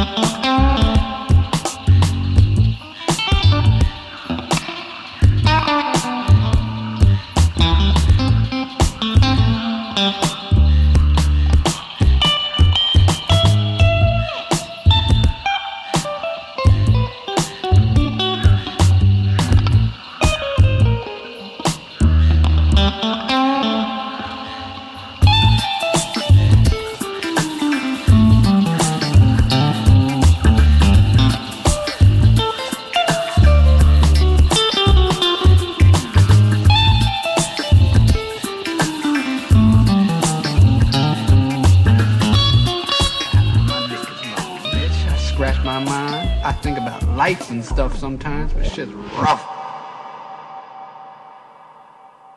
Uh-oh. My mind. I think about life and stuff sometimes, but shit's rough.